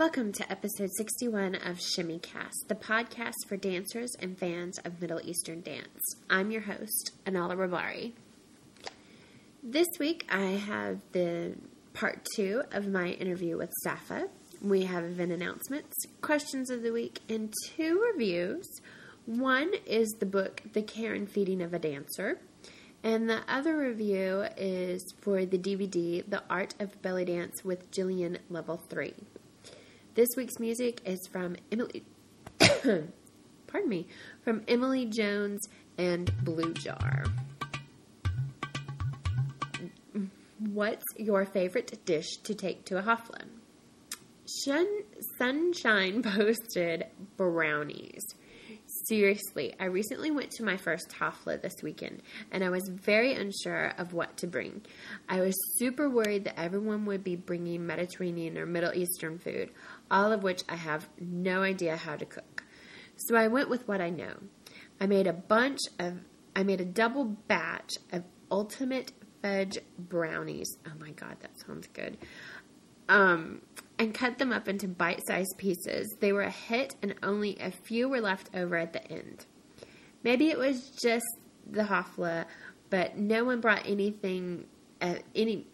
Welcome to episode 61 of Shimmycast, the podcast for dancers and fans of Middle Eastern dance. I'm your host, Anala Rabari. This week I have the part two of my interview with Safa. We have event announcements, questions of the week, and two reviews. One is the book The Care and Feeding of a Dancer, and the other review is for the DVD The Art of Belly Dance with Jillian Level 3. This week's music is from Emily pardon me, from Emily Jones and Blue Jar. What's your favorite dish to take to a Hafla? Shun- Sunshine posted brownies. Seriously, I recently went to my first Hafla this weekend and I was very unsure of what to bring. I was super worried that everyone would be bringing Mediterranean or Middle Eastern food, all of which I have no idea how to cook. So I went with what I know. I made a bunch of, I made a double batch of ultimate fudge brownies. Oh my god, that sounds good. Um, and cut them up into bite sized pieces. They were a hit, and only a few were left over at the end. Maybe it was just the Hafla, but no one brought anything, uh, any.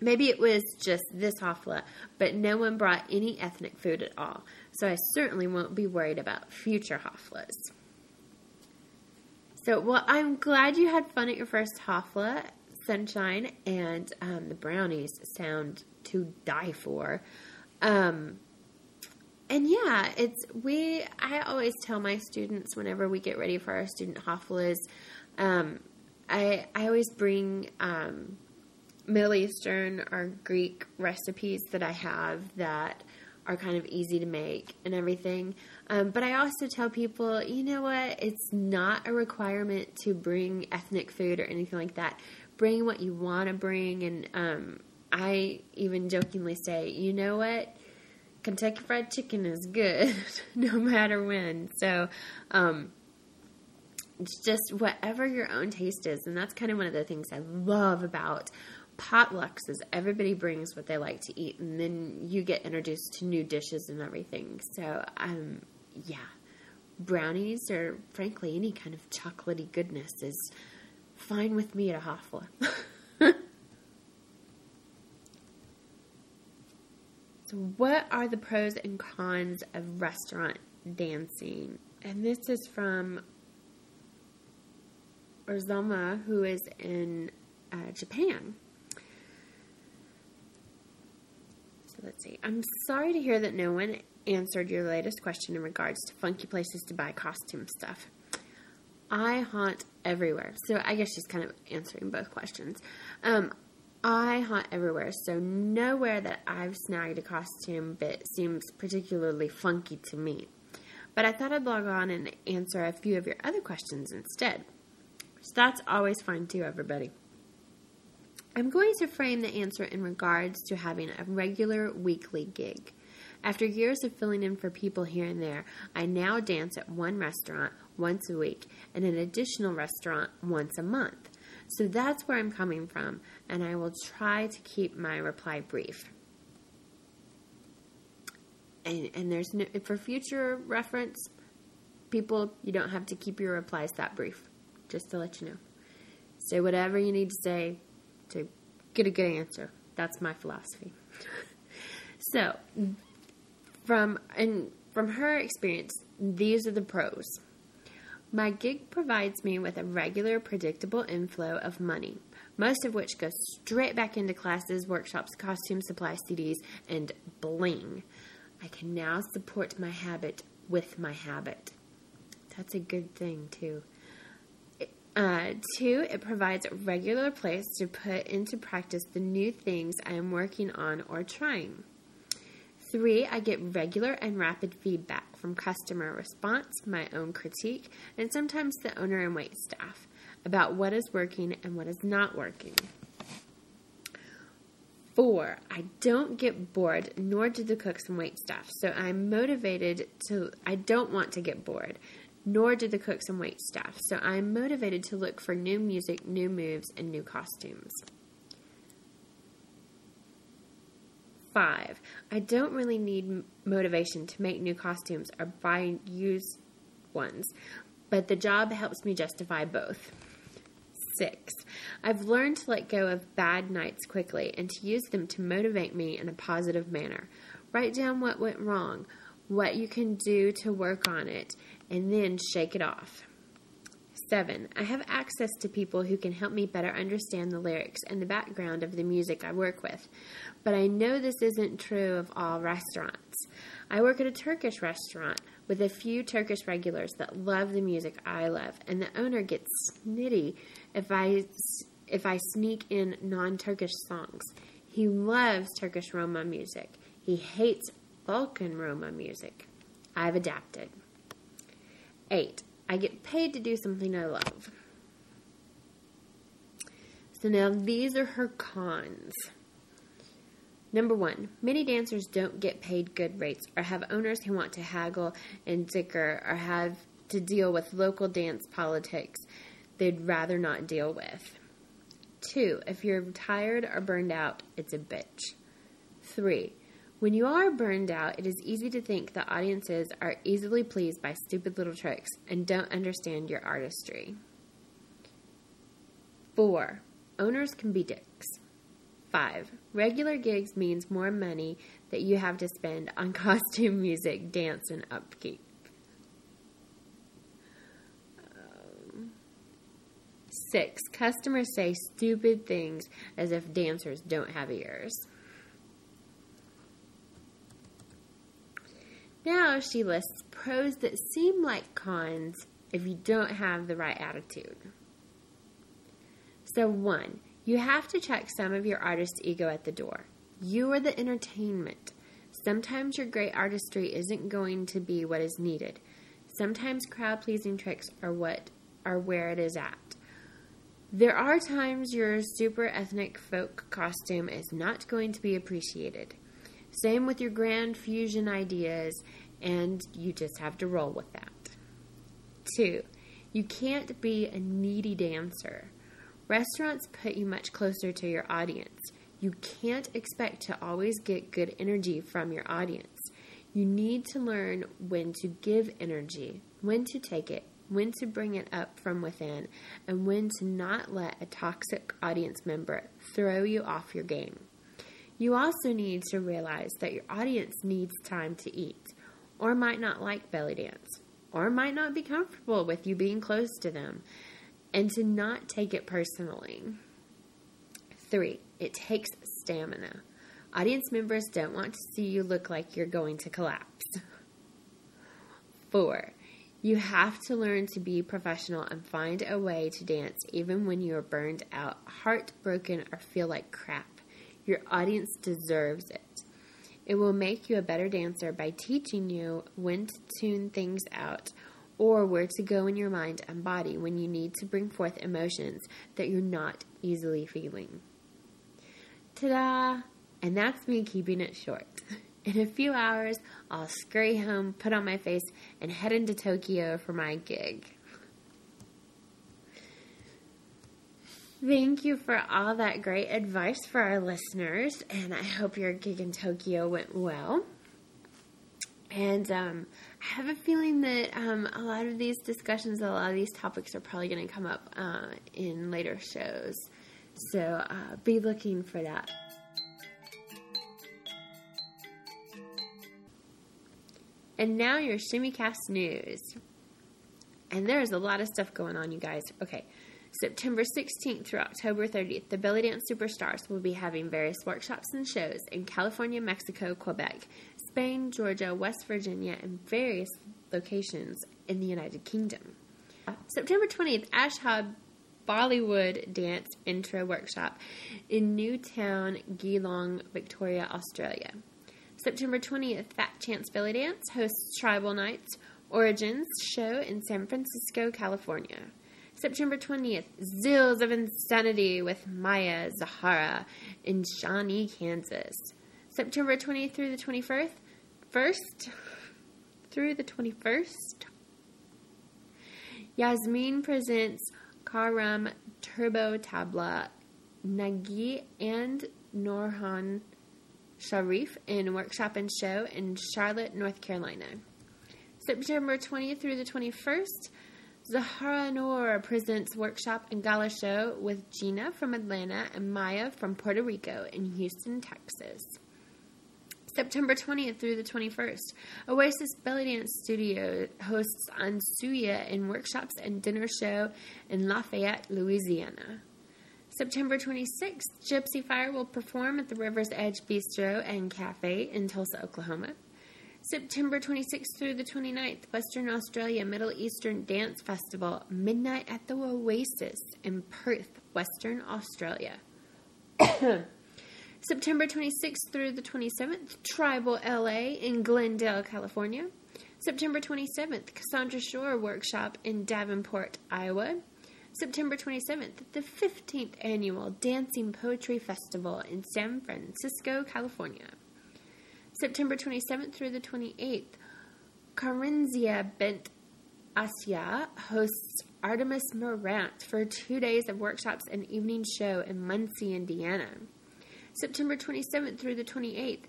Maybe it was just this Hafla, but no one brought any ethnic food at all. So I certainly won't be worried about future Haflas. So, well, I'm glad you had fun at your first Hafla, Sunshine, and um, the brownies sound to die for. Um, and yeah, it's we. I always tell my students whenever we get ready for our student haflas, um, I I always bring um, Middle Eastern or Greek recipes that I have that are kind of easy to make and everything. Um, but I also tell people, you know what? It's not a requirement to bring ethnic food or anything like that. Bring what you want to bring, and um, I even jokingly say, you know what? Kentucky Fried Chicken is good no matter when. So, um, it's just whatever your own taste is. And that's kind of one of the things I love about potlucks is everybody brings what they like to eat and then you get introduced to new dishes and everything. So, um, yeah, brownies or frankly any kind of chocolatey goodness is fine with me at a Hafla. what are the pros and cons of restaurant dancing? And this is from Urzoma, who is in uh, Japan. So, let's see. I'm sorry to hear that no one answered your latest question in regards to funky places to buy costume stuff. I haunt everywhere. So, I guess she's kind of answering both questions. Um, I hunt everywhere, so nowhere that I've snagged a costume bit seems particularly funky to me. But I thought I'd log on and answer a few of your other questions instead. So that's always fine too, everybody. I'm going to frame the answer in regards to having a regular weekly gig. After years of filling in for people here and there, I now dance at one restaurant once a week and an additional restaurant once a month. So that's where I'm coming from, and I will try to keep my reply brief. And, and there's no, for future reference, people, you don't have to keep your replies that brief, just to let you know. Say whatever you need to say to get a good answer. That's my philosophy. so, from and from her experience, these are the pros. My gig provides me with a regular, predictable inflow of money, most of which goes straight back into classes, workshops, costume supply, CDs, and bling. I can now support my habit with my habit. That's a good thing, too. Uh, two, it provides a regular place to put into practice the new things I am working on or trying. Three, I get regular and rapid feedback from customer response, my own critique, and sometimes the owner and wait staff about what is working and what is not working. Four, I don't get bored, nor do the cooks and wait staff. So I'm motivated to, I don't want to get bored, nor do the cooks and wait staff. So I'm motivated to look for new music, new moves, and new costumes. Five, I don't really need motivation to make new costumes or buy used ones, but the job helps me justify both. Six, I've learned to let go of bad nights quickly and to use them to motivate me in a positive manner. Write down what went wrong, what you can do to work on it, and then shake it off. Seven, I have access to people who can help me better understand the lyrics and the background of the music I work with. But I know this isn't true of all restaurants. I work at a Turkish restaurant with a few Turkish regulars that love the music I love, and the owner gets snitty if I if I sneak in non-Turkish songs. He loves Turkish Roma music. He hates Balkan Roma music. I've adapted. 8. I get paid to do something I love. So now these are her cons. Number one, many dancers don't get paid good rates or have owners who want to haggle and dicker or have to deal with local dance politics they'd rather not deal with. Two, if you're tired or burned out, it's a bitch. Three, when you are burned out, it is easy to think that audiences are easily pleased by stupid little tricks and don't understand your artistry. 4. Owners can be dicks. 5. Regular gigs means more money that you have to spend on costume, music, dance, and upkeep. Um, 6. Customers say stupid things as if dancers don't have ears. Now she lists pros that seem like cons if you don't have the right attitude. So, one, you have to check some of your artist's ego at the door. You are the entertainment. Sometimes your great artistry isn't going to be what is needed. Sometimes crowd pleasing tricks are what are where it is at. There are times your super ethnic folk costume is not going to be appreciated. Same with your grand fusion ideas, and you just have to roll with that. Two, you can't be a needy dancer. Restaurants put you much closer to your audience. You can't expect to always get good energy from your audience. You need to learn when to give energy, when to take it, when to bring it up from within, and when to not let a toxic audience member throw you off your game. You also need to realize that your audience needs time to eat, or might not like belly dance, or might not be comfortable with you being close to them, and to not take it personally. Three, it takes stamina. Audience members don't want to see you look like you're going to collapse. Four, you have to learn to be professional and find a way to dance even when you are burned out, heartbroken, or feel like crap. Your audience deserves it. It will make you a better dancer by teaching you when to tune things out or where to go in your mind and body when you need to bring forth emotions that you're not easily feeling. Ta da! And that's me keeping it short. In a few hours, I'll scurry home, put on my face, and head into Tokyo for my gig. Thank you for all that great advice for our listeners, and I hope your gig in Tokyo went well. And um, I have a feeling that um, a lot of these discussions, a lot of these topics are probably going to come up uh, in later shows. So uh, be looking for that. And now your ShimmyCast news. And there's a lot of stuff going on, you guys. Okay, September 16th through October 30th, the Belly Dance Superstars will be having various workshops and shows in California, Mexico, Quebec, Spain, Georgia, West Virginia, and various locations in the United Kingdom. September 20th, Ashab Bollywood Dance Intro Workshop in Newtown, Geelong, Victoria, Australia. September 20th, Fat Chance Belly Dance hosts Tribal Nights Origins show in San Francisco, California. September 20th, Zills of Insanity with Maya Zahara in Shawnee, Kansas. September 20th through the 21st, first through the 21st, Yasmin presents Karim Turbo Tabla, Nagi and Norhan Sharif in Workshop and Show in Charlotte, North Carolina. September 20th through the 21st, Zahara Noor presents Workshop and Gala Show with Gina from Atlanta and Maya from Puerto Rico in Houston, Texas. September 20th through the 21st, Oasis Belly Dance Studio hosts Ansuya in workshops and dinner show in Lafayette, Louisiana. September 26th, Gypsy Fire will perform at the River's Edge Bistro and Cafe in Tulsa, Oklahoma. September 26th through the 29th, Western Australia Middle Eastern Dance Festival, Midnight at the Oasis in Perth, Western Australia. September 26th through the 27th, Tribal LA in Glendale, California. September 27th, Cassandra Shore Workshop in Davenport, Iowa. September 27th, the 15th annual Dancing Poetry Festival in San Francisco, California. September 27th through the 28th, Karinzia Bent Asya hosts Artemis Mourat for two days of workshops and evening show in Muncie, Indiana. September 27th through the 28th,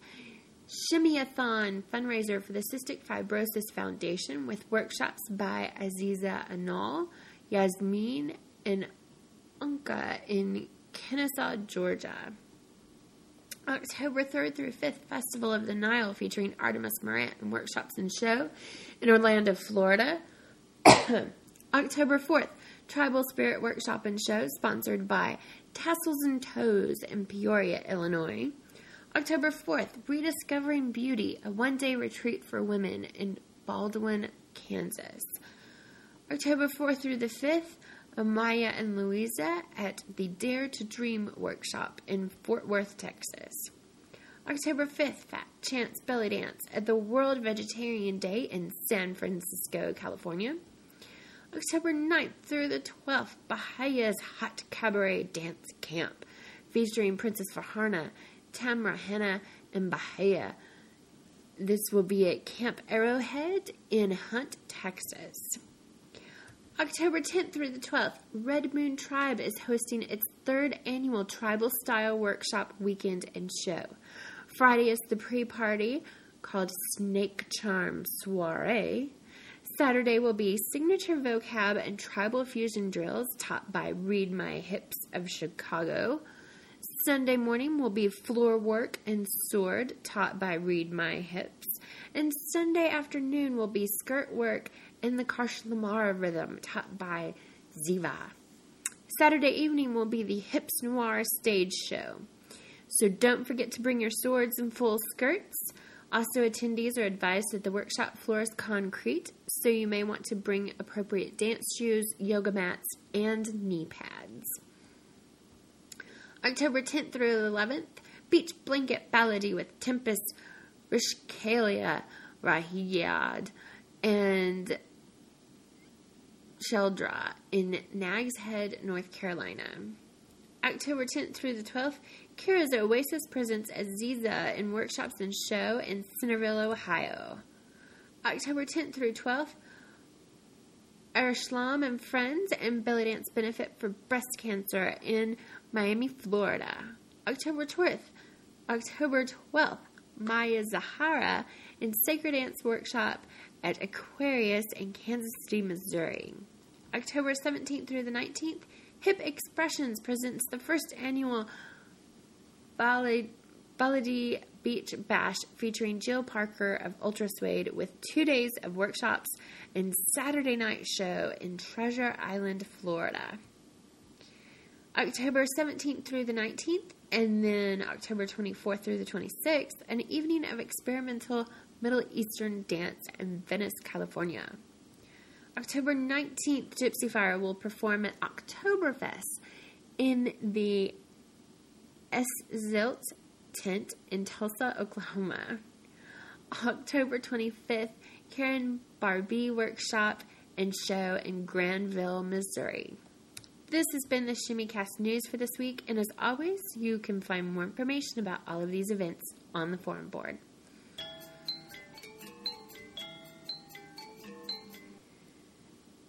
Shimmyathon fundraiser for the Cystic Fibrosis Foundation with workshops by Aziza Anal, Yasmin, and Unka in Kennesaw, Georgia. October 3rd through 5th, Festival of the Nile featuring Artemis Mourat and workshops and show in Orlando, Florida. October 4th, Tribal Spirit Workshop and Show sponsored by Tassels and Toes in Peoria, Illinois. October 4th, Rediscovering Beauty, a one day retreat for women in Baldwin, Kansas. October 4th through the 5th, Amaya and Louisa at the Dare to Dream workshop in Fort Worth, Texas. October 5th, Fat Chance Belly Dance at the World Vegetarian Day in San Francisco, California. October 9th through the 12th, Bahaya's Hot Cabaret Dance Camp, featuring Princess Farhana, Tamra Hanna, and Bahaya. This will be at Camp Arrowhead in Hunt, Texas. October 10th through the 12th, Red Moon Tribe is hosting its third annual Tribal Style Workshop Weekend and Show. Friday is the pre party called Snake Charm Soiree. Saturday will be signature vocab and tribal fusion drills taught by Read My Hips of Chicago. Sunday morning will be floor work and sword taught by Read My Hips. And Sunday afternoon will be skirt work in the Karsilama rhythm taught by Ziva. Saturday evening will be the Hips Noir stage show. So don't forget to bring your swords and full skirts. Also, attendees are advised that the workshop floor is concrete, so you may want to bring appropriate dance shoes, yoga mats, and knee pads. October 10th through 11th, Beach Blanket Ballady with Tempest Rishkalia Rahiyad and Sheldra in Nags Head, North Carolina. October 10th through the 12th, Kira's Oasis presents Aziza in workshops and show in Centerville, Ohio. October 10th through 12th, Arishlam and Friends and Belly Dance Benefit for Breast Cancer in Miami, Florida. October 12th, October 12th, Maya Zahara in Sacred Dance Workshop at Aquarius in Kansas City, Missouri. October 17th through the 19th, Hip Expressions presents the first annual Ballady Beach Bash featuring Jill Parker of Ultra Suede with two days of workshops and Saturday night show in Treasure Island, Florida. October 17th through the 19th, and then October 24th through the 26th, an evening of experimental Middle Eastern dance in Venice, California. October 19th, Gypsy Fire will perform at Oktoberfest in the Zilt tent in Tulsa, Oklahoma. October 25th, Karen Barbee workshop and show in Granville, Missouri. This has been the ShimmyCast news for this week, and as always, you can find more information about all of these events on the forum board.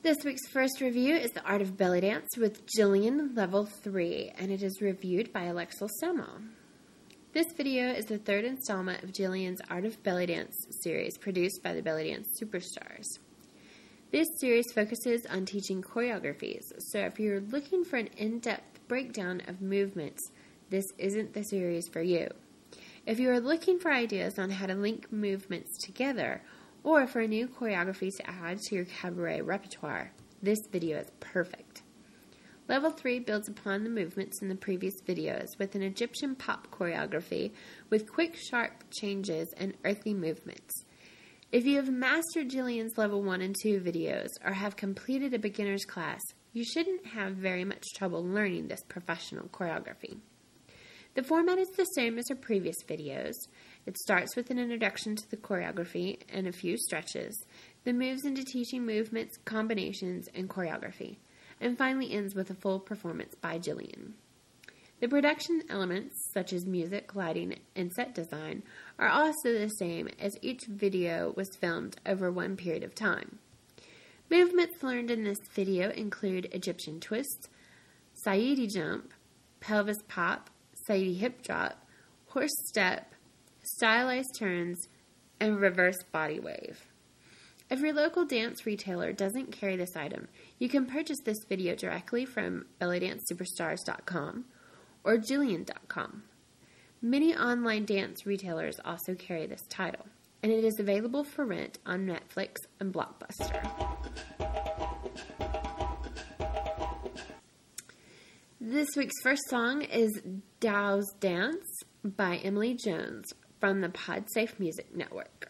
This week's first review is The Art of Belly Dance with Jillian Level 3, and it is reviewed by Alexel Samo. This video is the third installment of Jillian's Art of Belly Dance series produced by the Belly Dance Superstars. This series focuses on teaching choreographies, so if you're looking for an in depth breakdown of movements, this isn't the series for you. If you are looking for ideas on how to link movements together, or for a new choreography to add to your cabaret repertoire, this video is perfect. Level 3 builds upon the movements in the previous videos with an Egyptian pop choreography with quick, sharp changes and earthy movements. If you have mastered Jillian's Level 1 and 2 videos or have completed a beginner's class, you shouldn't have very much trouble learning this professional choreography. The format is the same as her previous videos. It starts with an introduction to the choreography and a few stretches, then moves into teaching movements, combinations, and choreography and finally ends with a full performance by Jillian. The production elements, such as music, lighting, and set design, are also the same as each video was filmed over one period of time. Movements learned in this video include Egyptian twist, Saidi jump, pelvis pop, Saidi hip drop, horse step, stylized turns, and reverse body wave. If your local dance retailer doesn't carry this item, you can purchase this video directly from bellydancesuperstars.com or jillian.com. Many online dance retailers also carry this title, and it is available for rent on Netflix and Blockbuster. This week's first song is Dow's Dance by Emily Jones from the PodSafe Music Network.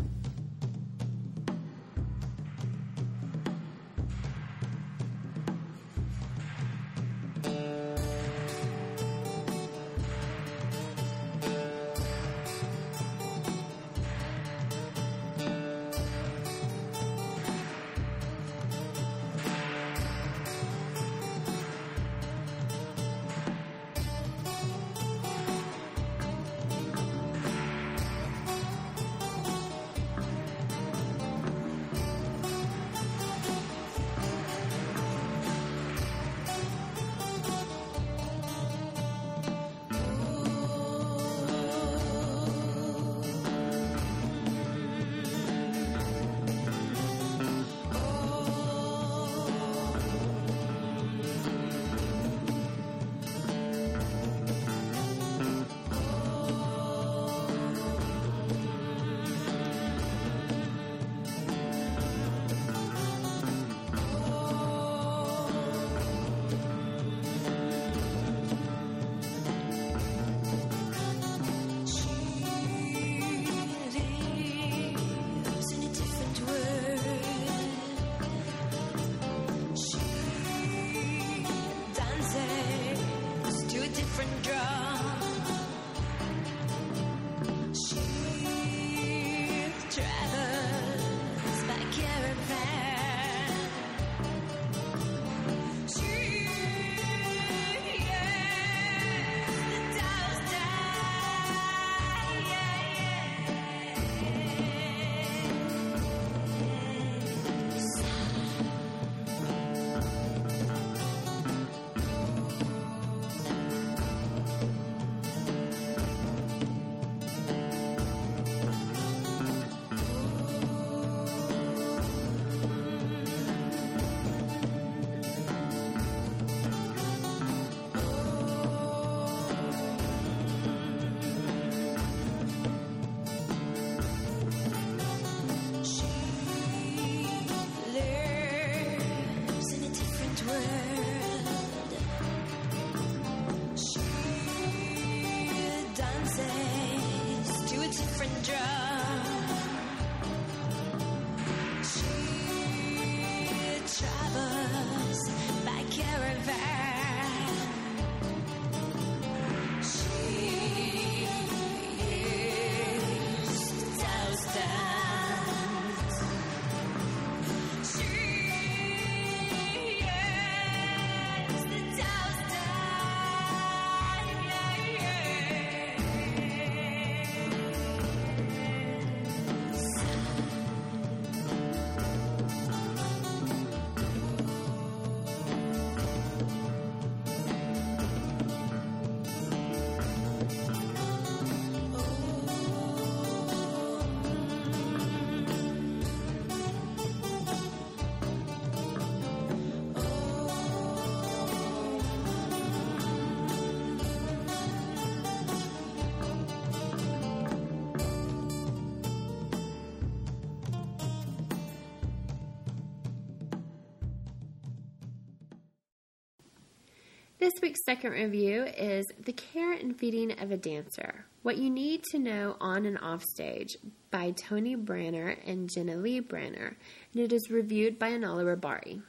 This week's second review is The Care and Feeding of a Dancer What You Need to Know on and Off Stage by Tony Branner and Jenna Lee Branner, and it is reviewed by Anala Rabari.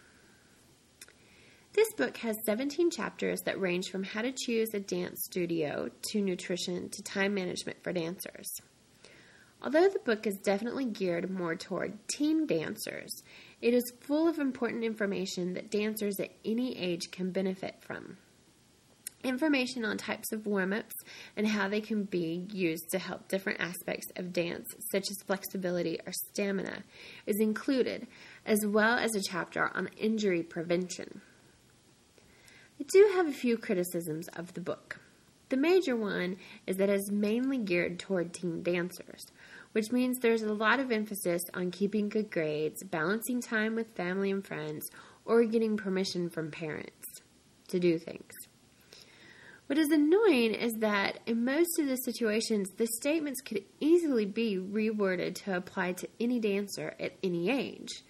This book has 17 chapters that range from how to choose a dance studio to nutrition to time management for dancers. Although the book is definitely geared more toward teen dancers, it is full of important information that dancers at any age can benefit from. Information on types of warm ups and how they can be used to help different aspects of dance, such as flexibility or stamina, is included, as well as a chapter on injury prevention. I do have a few criticisms of the book. The major one is that it is mainly geared toward teen dancers, which means there's a lot of emphasis on keeping good grades, balancing time with family and friends, or getting permission from parents to do things. What is annoying is that in most of the situations, the statements could easily be reworded to apply to any dancer at any age.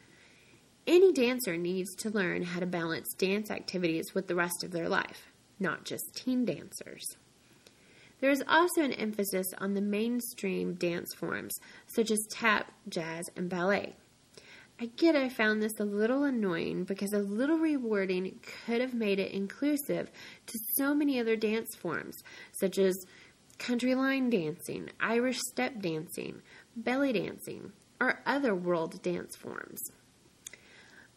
Any dancer needs to learn how to balance dance activities with the rest of their life, not just teen dancers. There is also an emphasis on the mainstream dance forms, such as tap, jazz, and ballet. I get I found this a little annoying because a little rewarding could have made it inclusive to so many other dance forms, such as country line dancing, Irish step dancing, belly dancing, or other world dance forms.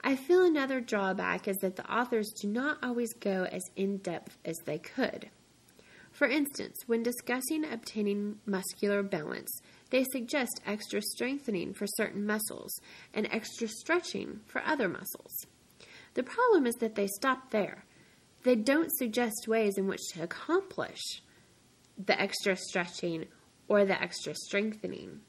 I feel another drawback is that the authors do not always go as in depth as they could. For instance, when discussing obtaining muscular balance, they suggest extra strengthening for certain muscles and extra stretching for other muscles. The problem is that they stop there. They don't suggest ways in which to accomplish the extra stretching or the extra strengthening.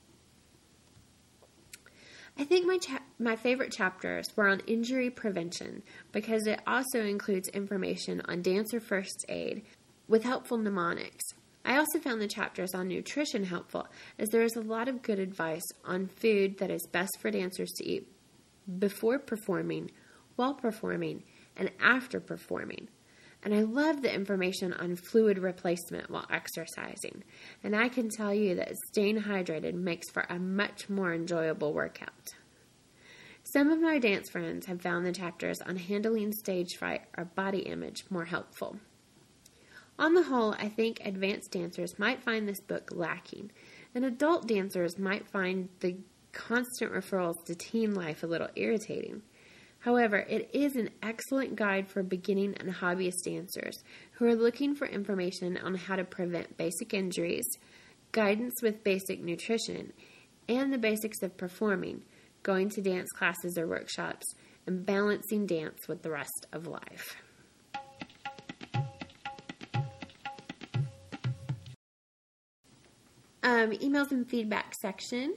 I think my cha- my favorite chapters were on injury prevention because it also includes information on dancer first aid, with helpful mnemonics. I also found the chapters on nutrition helpful, as there is a lot of good advice on food that is best for dancers to eat before performing, while performing, and after performing. And I love the information on fluid replacement while exercising. And I can tell you that staying hydrated makes for a much more enjoyable workout. Some of my dance friends have found the chapters on handling stage fright or body image more helpful. On the whole, I think advanced dancers might find this book lacking, and adult dancers might find the constant referrals to teen life a little irritating. However, it is an excellent guide for beginning and hobbyist dancers who are looking for information on how to prevent basic injuries, guidance with basic nutrition, and the basics of performing, going to dance classes or workshops, and balancing dance with the rest of life. Um, emails and feedback section.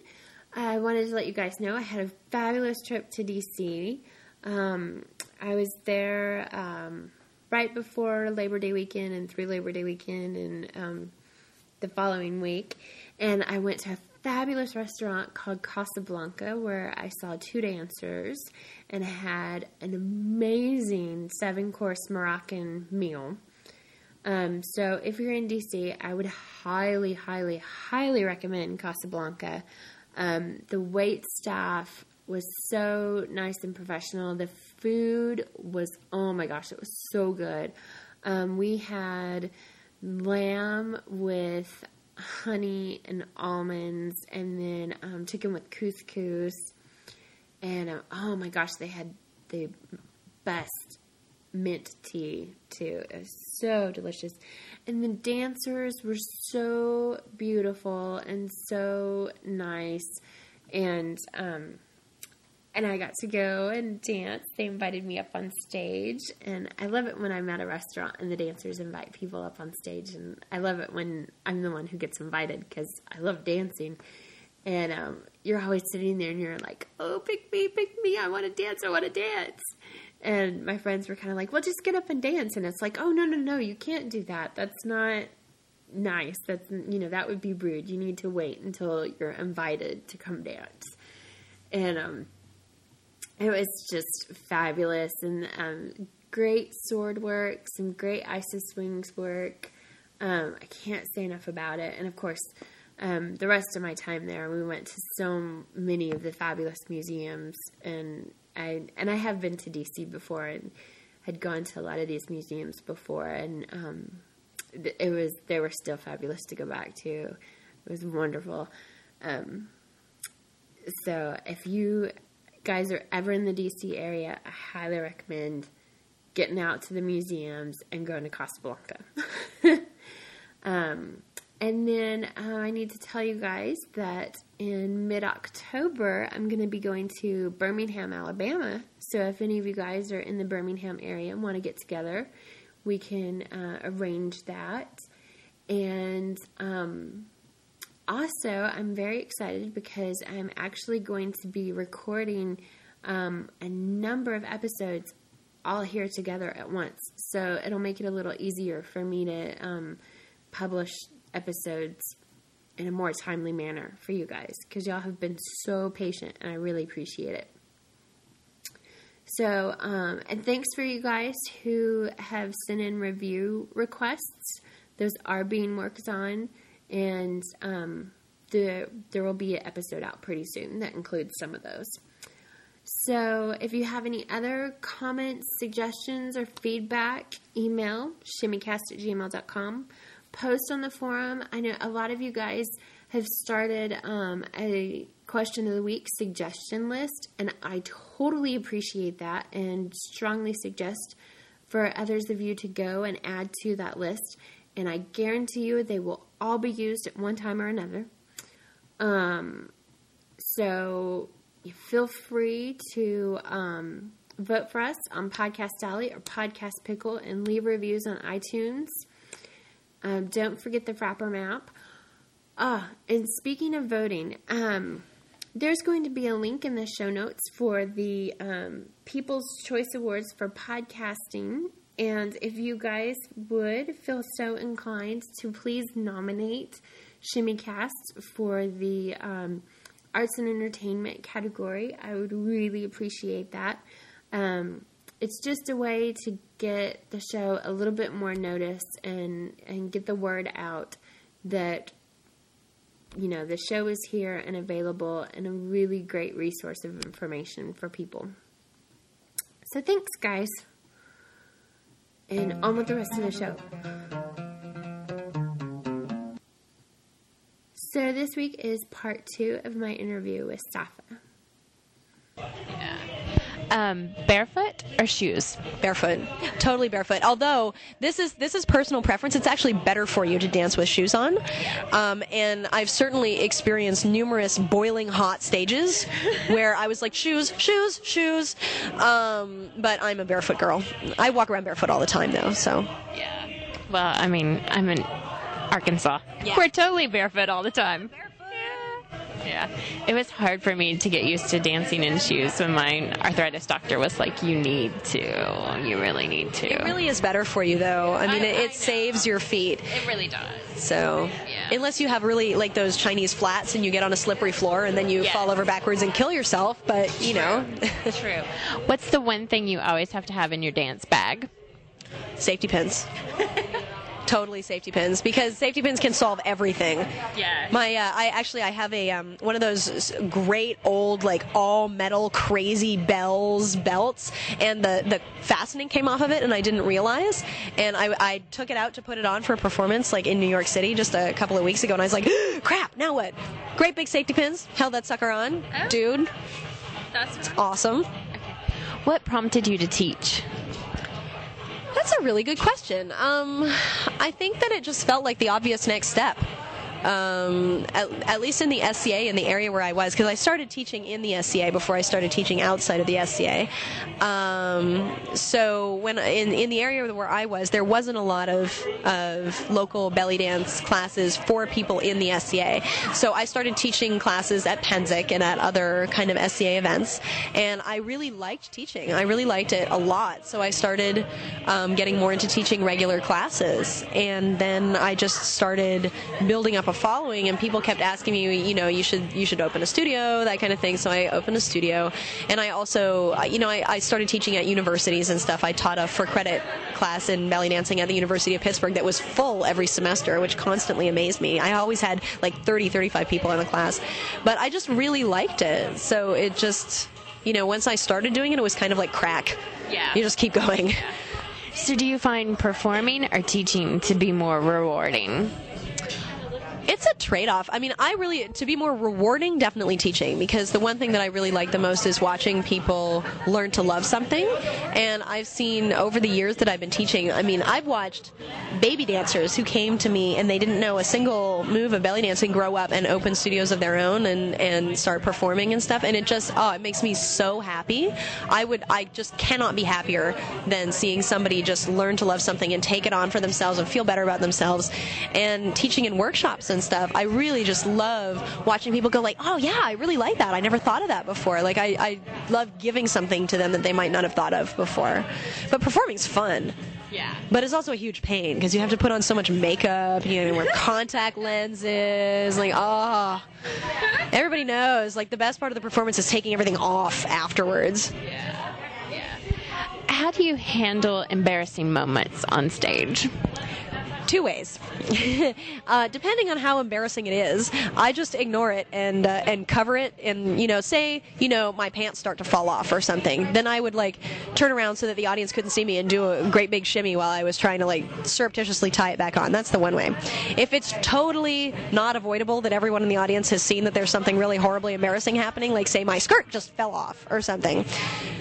I wanted to let you guys know I had a fabulous trip to DC. Um, I was there um, right before Labor Day weekend and through Labor Day weekend and um, the following week. And I went to a fabulous restaurant called Casablanca where I saw two dancers and had an amazing seven course Moroccan meal. Um, so if you're in DC, I would highly, highly, highly recommend Casablanca. Um, the wait staff was so nice and professional. The food was, oh my gosh, it was so good. Um, we had lamb with honey and almonds, and then um, chicken with couscous. And uh, oh my gosh, they had the best mint tea too. It was so delicious. And the dancers were so beautiful and so nice. And um and I got to go and dance. They invited me up on stage, and I love it when I'm at a restaurant and the dancers invite people up on stage. And I love it when I'm the one who gets invited because I love dancing. And um, you're always sitting there and you're like, "Oh, pick me, pick me! I want to dance! I want to dance!" And my friends were kind of like, well, just get up and dance. And it's like, oh, no, no, no, you can't do that. That's not nice. That's, you know, that would be rude. You need to wait until you're invited to come dance. And, um, it was just fabulous and um, great sword work, some great Isis Wings work. Um, I can't say enough about it. And of course, um, the rest of my time there, we went to so many of the fabulous museums, and I and I have been to DC before and had gone to a lot of these museums before, and um, it was they were still fabulous to go back to. It was wonderful. Um, so if you guys are ever in the DC area, I highly recommend getting out to the museums and going to Casablanca. um, and then uh, I need to tell you guys that in mid October, I'm going to be going to Birmingham, Alabama. So if any of you guys are in the Birmingham area and want to get together, we can uh, arrange that. And um, also, I'm very excited because I'm actually going to be recording um, a number of episodes all here together at once. So it'll make it a little easier for me to um, publish episodes in a more timely manner for you guys because y'all have been so patient and I really appreciate it. So, um, and thanks for you guys who have sent in review requests. Those are being worked on, and um, the, there will be an episode out pretty soon that includes some of those. So, if you have any other comments, suggestions, or feedback, email shimmycast at gmail.com. Post on the forum. I know a lot of you guys have started um, a question of the week suggestion list, and I totally appreciate that and strongly suggest for others of you to go and add to that list. And I guarantee you they will all be used at one time or another. Um, so feel free to um, vote for us on Podcast Alley or Podcast Pickle and leave reviews on iTunes. Um, don't forget the Frappr map. Ah, and speaking of voting, um, there's going to be a link in the show notes for the um, People's Choice Awards for podcasting. And if you guys would feel so inclined to please nominate Shimmycast for the um, arts and entertainment category, I would really appreciate that. Um, it's just a way to get the show a little bit more notice and and get the word out that you know the show is here and available and a really great resource of information for people. So thanks guys. And um, on with the rest of the show. So this week is part two of my interview with Safa. Um, barefoot or shoes? Barefoot, totally barefoot. Although this is this is personal preference. It's actually better for you to dance with shoes on. Um, and I've certainly experienced numerous boiling hot stages where I was like shoes, shoes, shoes. Um, but I'm a barefoot girl. I walk around barefoot all the time though. So Yeah. Well, I mean, I'm in Arkansas. Yeah. We're totally barefoot all the time. Yeah. It was hard for me to get used to dancing in shoes when my arthritis doctor was like, you need to. You really need to. it really is better for you though. I mean, I- it, I saves your feet. It really does. So Yeah. unless you have really like those Chinese flats and you get on a slippery floor and then you Yes. fall over backwards and kill yourself, but you know, True. What's the one thing you always have to have in your dance bag? safety pins. totally safety pins because safety pins can solve everything. Yeah. My, uh, I actually, I have a um, one of those great old like all metal crazy bells belts, and the the fastening came off of it, and I didn't realize, and I, I took it out to put it on for a performance like in New York City just a couple of weeks ago, and I was like, crap, now what? Great big safety pins, held that sucker on, Oh. dude, That's awesome. What prompted you to teach? That's a really good question. Um, I think that it just felt like the obvious next step. Um, at, at least in the SCA, in the area where I was, because I started teaching in the SCA before I started teaching outside of the SCA. Um, so when in in the area where I was, there wasn't a lot of of local belly dance classes for people in the SCA. So I started teaching classes at Pennsic and at other kind of SCA events, and I really liked teaching. I really liked it a lot. So I started um, getting more into teaching regular classes, and then I just started building up up a following, and people kept asking me, you know, you should you should open a studio, that kind of thing. So I opened a studio, and I also, uh, you know, I, I started teaching at universities and stuff. I taught a for credit class in belly dancing at the University of Pittsburgh that was full every semester, which constantly amazed me. I always had like 30, 35 people in the class, but I just really liked it. So it just, you know, once I started doing it, it was kind of like crack. Yeah. You just keep going. So, do you find performing or teaching to be more rewarding? It's a trade off. I mean, I really, to be more rewarding, definitely teaching because the one thing that I really like the most is watching people learn to love something. And I've seen over the years that I've been teaching, I mean, I've watched baby dancers who came to me and they didn't know a single move of belly dancing grow up and open studios of their own and, and start performing and stuff. And it just, oh, it makes me so happy. I would, I just cannot be happier than seeing somebody just learn to love something and take it on for themselves and feel better about themselves. And teaching in workshops and stuff, I really just love watching people go like, oh yeah, I really like that. I never thought of that before. Like I, I love giving something to them that they might not have thought of before. But performing's fun. Yeah. But it's also a huge pain because you have to put on so much makeup, you know, wear contact lenses, like, oh. Everybody knows, like, the best part of the performance is taking everything off afterwards. Yeah. How do you handle embarrassing moments on stage? Two ways. uh, depending on how embarrassing it is, I just ignore it and uh, and cover it. And you know, say you know my pants start to fall off or something, then I would like turn around so that the audience couldn't see me and do a great big shimmy while I was trying to like surreptitiously tie it back on. That's the one way. If it's totally not avoidable that everyone in the audience has seen that there's something really horribly embarrassing happening, like say my skirt just fell off or something,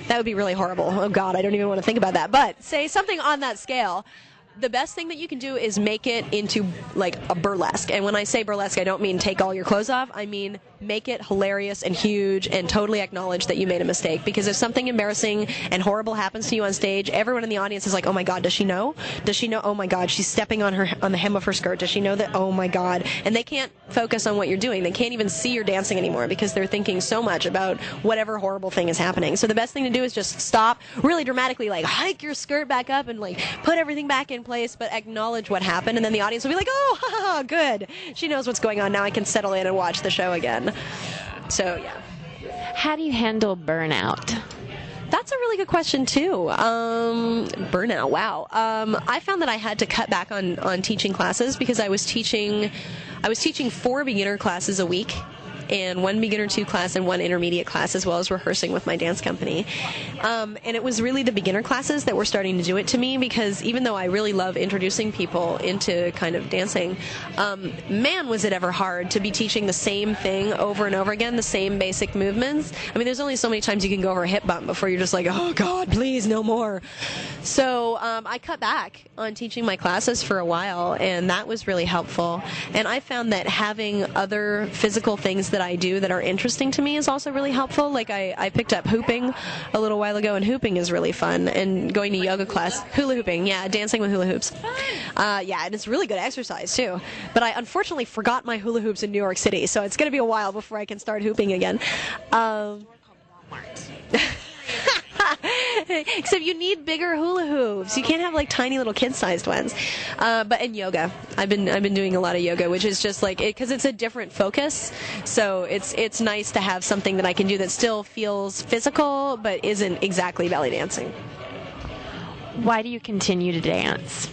that would be really horrible. Oh God, I don't even want to think about that. But say something on that scale the best thing that you can do is make it into like a burlesque. And when I say burlesque, I don't mean take all your clothes off. I mean make it hilarious and huge and totally acknowledge that you made a mistake. Because if something embarrassing and horrible happens to you on stage, everyone in the audience is like, "Oh my god, does she know? Does she know? Oh my god, she's stepping on her on the hem of her skirt. Does she know that? Oh my god!" And they can't focus on what you're doing. They can't even see you're dancing anymore because they're thinking so much about whatever horrible thing is happening. So the best thing to do is just stop, really dramatically, like hike your skirt back up and like put everything back in place, but acknowledge what happened, and then the audience will be like, "Oh, ha, ha, ha, good. She knows what's going on. Now I can settle in and watch the show again." So yeah. How do you handle burnout? That's a really good question too. Um, burnout. Wow. Um, I found that I had to cut back on on teaching classes because I was teaching, I was teaching four beginner classes a week. And one beginner two class and one intermediate class, as well as rehearsing with my dance company. Um, and it was really the beginner classes that were starting to do it to me because even though I really love introducing people into kind of dancing, um, man, was it ever hard to be teaching the same thing over and over again, the same basic movements. I mean, there's only so many times you can go over a hip bump before you're just like, oh God, please, no more. So um, I cut back on teaching my classes for a while, and that was really helpful. And I found that having other physical things that I do that are interesting to me is also really helpful. Like I, I picked up hooping a little while ago, and hooping is really fun. And going to yoga class, hula hooping, yeah, dancing with hula hoops. Uh, yeah, and it's really good exercise too. But I unfortunately forgot my hula hoops in New York City, so it's going to be a while before I can start hooping again. Um, Except you need bigger hula hoops. You can't have like tiny little kid-sized ones. Uh, but in yoga, I've been I've been doing a lot of yoga, which is just like because it's a different focus. So it's it's nice to have something that I can do that still feels physical but isn't exactly belly dancing. Why do you continue to dance?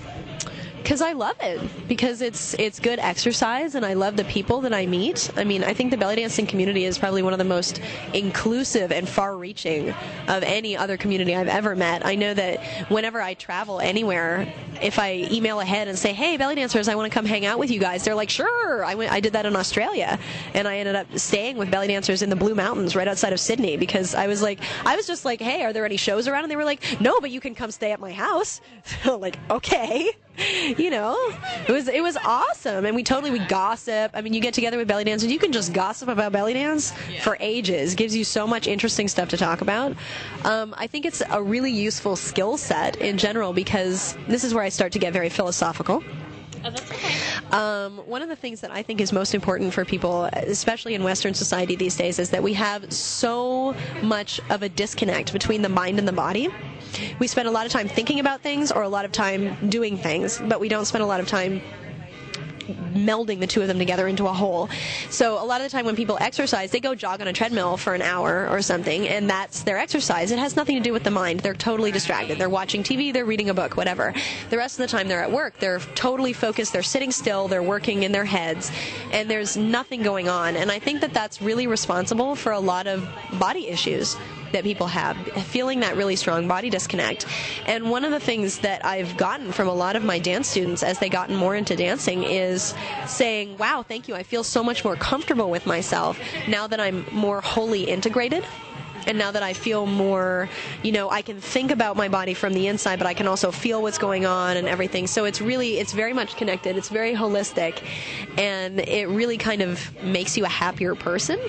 Because I love it because it's it's good exercise and I love the people that I meet. I mean, I think the belly dancing community is probably one of the most inclusive and far-reaching of any other community I've ever met. I know that whenever I travel anywhere, if I email ahead and say, "Hey, belly dancers, I want to come hang out with you guys," they're like, "Sure." I went I did that in Australia and I ended up staying with belly dancers in the Blue Mountains right outside of Sydney because I was like I was just like, "Hey, are there any shows around?" and they were like, "No, but you can come stay at my house." So like, "Okay." you know, it was it was awesome, and we totally we gossip. I mean, you get together with belly dancers, you can just gossip about belly dance for ages. Gives you so much interesting stuff to talk about. Um, I think it's a really useful skill set in general because this is where I start to get very philosophical. Um, one of the things that I think is most important for people, especially in Western society these days, is that we have so much of a disconnect between the mind and the body. We spend a lot of time thinking about things or a lot of time doing things, but we don't spend a lot of time melding the two of them together into a whole. So a lot of the time when people exercise, they go jog on a treadmill for an hour or something, and that's their exercise. It has nothing to do with the mind. They're totally distracted. They're watching TV, they're reading a book, whatever. The rest of the time they're at work. They're totally focused. They're sitting still. They're working in their heads, and there's nothing going on. And I think that that's really responsible for a lot of body issues that people have, feeling that really strong body disconnect. And one of the things that I've gotten from a lot of my dance students as they gotten more into dancing is saying, wow, thank you. I feel so much more comfortable with myself now that I'm more wholly integrated and now that I feel more, you know, I can think about my body from the inside, but I can also feel what's going on and everything. So it's really, it's very much connected. It's very holistic, and it really kind of makes you a happier person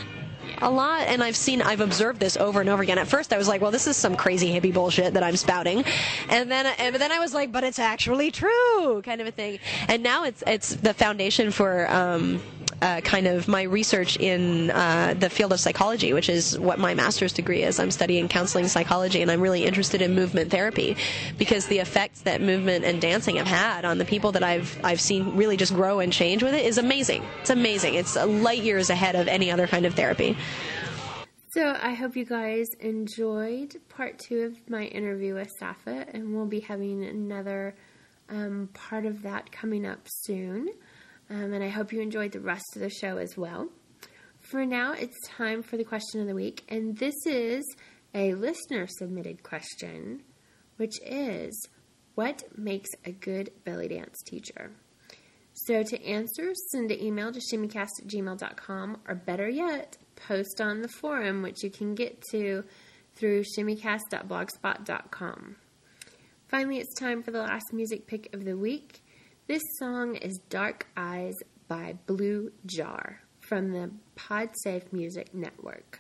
a lot and I've seen I've observed this over and over again. At first I was like, well this is some crazy hippie bullshit that I'm spouting. And then and then I was like, but it's actually true kind of a thing. And now it's it's the foundation for um, uh, kind of my research in uh, the field of psychology, which is what my master's degree is. I'm studying counseling psychology, and I'm really interested in movement therapy because the effects that movement and dancing have had on the people that I've I've seen really just grow and change with it is amazing. It's amazing. It's light years ahead of any other kind of therapy. So I hope you guys enjoyed part two of my interview with Safa, and we'll be having another um, part of that coming up soon. Um, and I hope you enjoyed the rest of the show as well. For now, it's time for the question of the week, and this is a listener submitted question, which is What makes a good belly dance teacher? So to answer, send an email to shimmycast at gmail.com, or better yet, post on the forum, which you can get to through shimmycast.blogspot.com. Finally, it's time for the last music pick of the week. This song is Dark Eyes by Blue Jar from the PodSafe Music Network.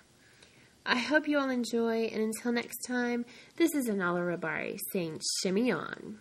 I hope you all enjoy, and until next time, this is Anala Rabari saying Shimmy On.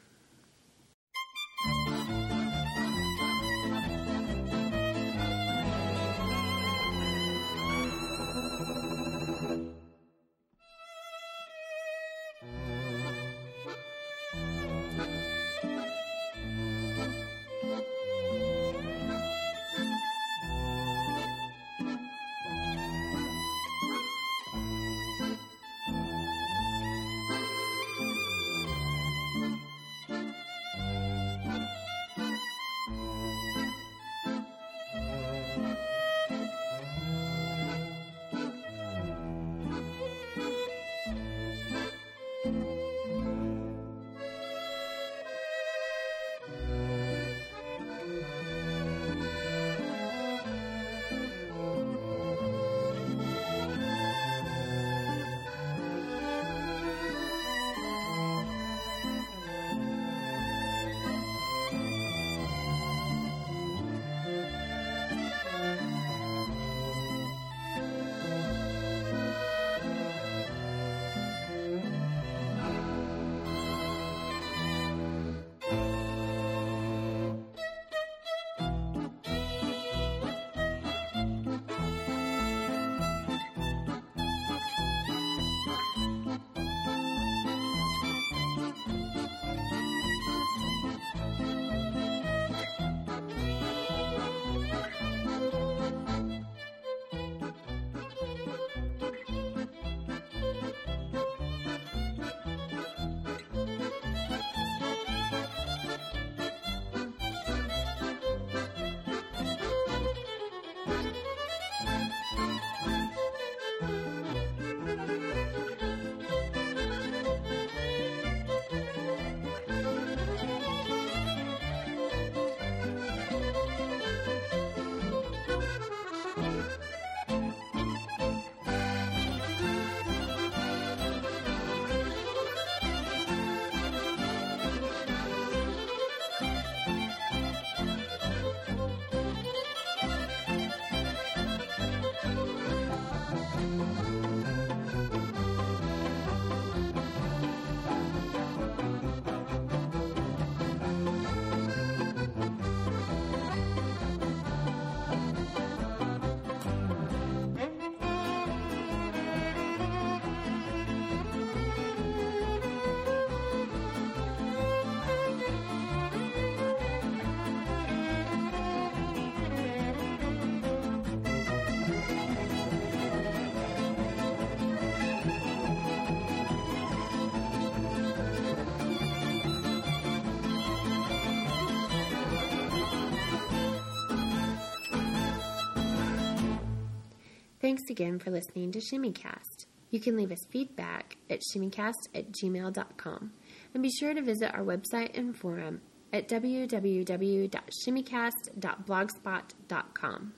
Thanks again for listening to ShimmyCast. You can leave us feedback at shimmycast at gmail.com and be sure to visit our website and forum at www.shimmycast.blogspot.com.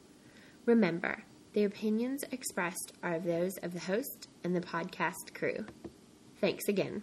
Remember, the opinions expressed are of those of the host and the podcast crew. Thanks again.